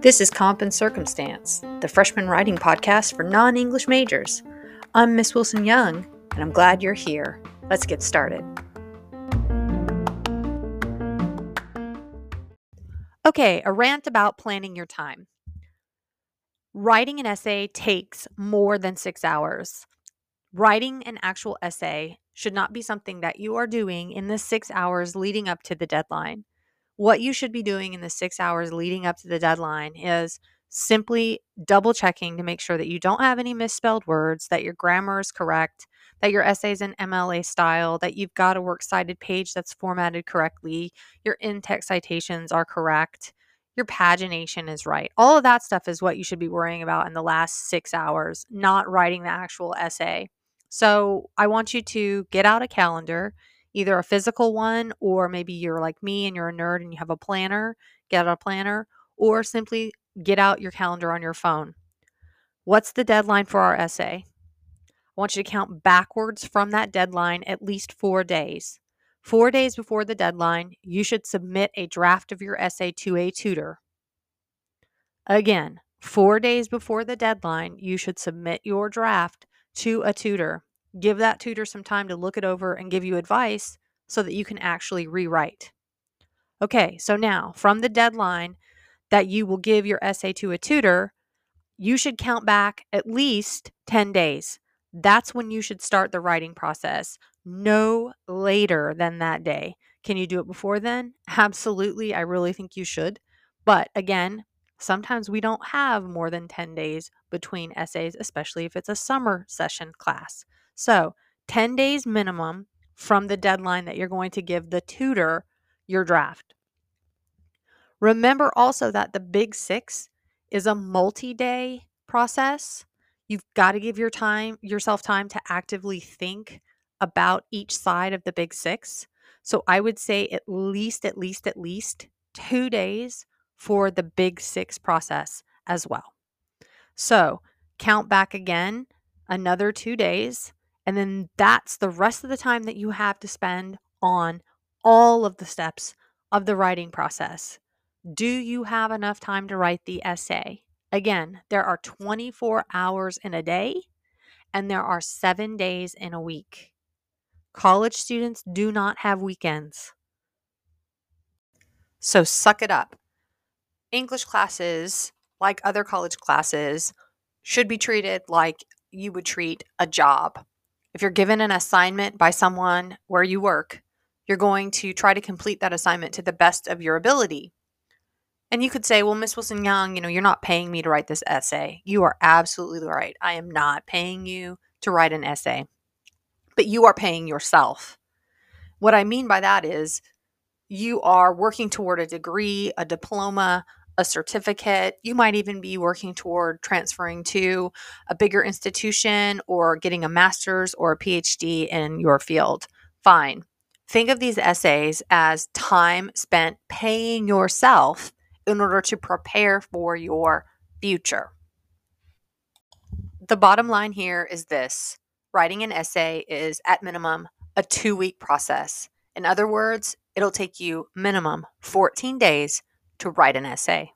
This is Comp and Circumstance, the freshman writing podcast for non English majors. I'm Miss Wilson Young, and I'm glad you're here. Let's get started. Okay, a rant about planning your time. Writing an essay takes more than six hours. Writing an actual essay should not be something that you are doing in the six hours leading up to the deadline what you should be doing in the six hours leading up to the deadline is simply double checking to make sure that you don't have any misspelled words, that your grammar is correct, that your essay is in MLA style, that you've got a works cited page that's formatted correctly, your in text citations are correct, your pagination is right. All of that stuff is what you should be worrying about in the last six hours, not writing the actual essay. So I want you to get out a calendar either a physical one or maybe you're like me and you're a nerd and you have a planner, get out a planner, or simply get out your calendar on your phone. What's the deadline for our essay? I want you to count backwards from that deadline at least four days. Four days before the deadline, you should submit a draft of your essay to a tutor. Again, four days before the deadline, you should submit your draft to a tutor give that tutor some time to look it over and give you advice so that you can actually rewrite. Okay, so now from the deadline that you will give your essay to a tutor, you should count back at least 10 days. That's when you should start the writing process, no later than that day. Can you do it before then? Absolutely. I really think you should. But again, sometimes we don't have more than 10 days between essays, especially if it's a summer session class. So, 10 days minimum from the deadline that you're going to give the tutor your draft. Remember also that the Big Six is a multi day process. You've got to give your time yourself time to actively think about each side of the Big Six. So I would say at least, at least, at least two days for the Big Six process as well. So count back again another two days and then that's the rest of the time that you have to spend on all of the steps of the writing process. Do you have enough time to write the essay? Again, there are 24 hours in a day and there are seven days in a week. College students do not have weekends. So suck it up. English classes, like other college classes, should be treated like you would treat a job. If you're given an assignment by someone where you work, you're going to try to complete that assignment to the best of your ability. And you could say, well, Miss Wilson Young, you know, you're not paying me to write this essay. You are absolutely right. I am not paying you to write an essay, but you are paying yourself. What I mean by that is you are working toward a degree, a diploma, a certificate. You might even be working toward transferring to a bigger institution or getting a master's or a PhD in your field. Fine. Think of these essays as time spent paying yourself in order to prepare for your future. The bottom line here is this writing an essay is, at minimum, a two week process. In other words, it'll take you minimum 14 days to write an essay.